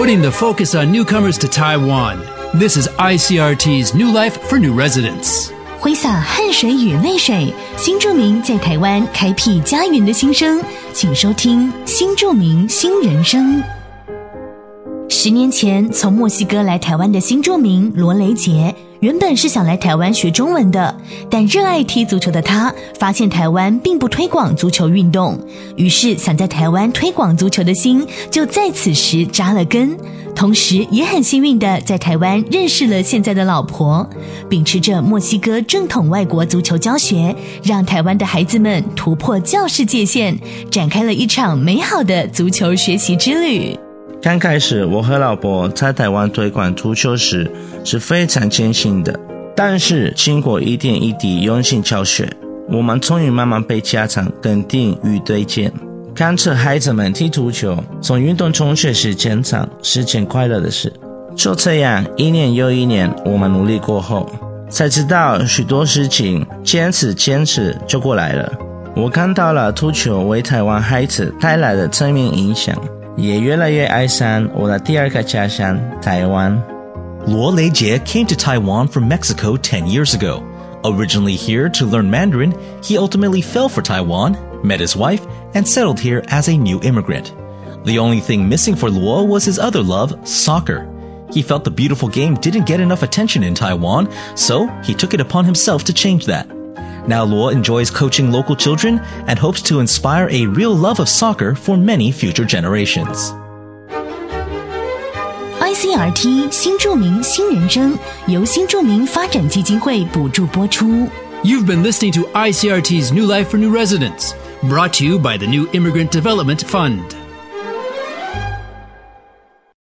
putting the focus on newcomers to Taiwan. This is ICRT's New Life for New Residents. 挥洒汗水与泪水，新住民在台湾开辟家园的心声，请收听《新住民新人生》。 十年前从墨西哥来台湾的新著名罗雷杰，原本是想来台湾学中文的，但热爱踢足球的他，发现台湾并不推广足球运动，于是想在台湾推广足球的心就在此时扎了根。同时也很幸运的在台湾认识了现在的老婆，秉持着墨西哥正统外国足球教学，让台湾的孩子们突破教室界限，展开了一场美好的足球学习之旅。刚开始，我和老婆在台湾推广足球时是非常艰辛的，但是经过一点一滴用心教学，我们终于慢慢被家长肯定与推荐。看着孩子们踢足球，从运动中学习成长是件快乐的事。就这样，一年又一年，我们努力过后，才知道许多事情坚持坚持就过来了。我看到了足球为台湾孩子带来的正面影响。也越来越爱上我的第二个家乡台湾。Luo Leijie came to Taiwan from Mexico 10 years ago. Originally here to learn Mandarin, he ultimately fell for Taiwan, met his wife, and settled here as a new immigrant. The only thing missing for Luo was his other love, soccer. He felt the beautiful game didn't get enough attention in Taiwan, so he took it upon himself to change that. Now Luo enjoys coaching local children and hopes to inspire a real love of soccer for many future generations. ICRT 新着名新人生由新着名发展基金会补助播出。You've been listening to ICRT's New Life for New Residents, brought to you by the New Immigrant Development Fund.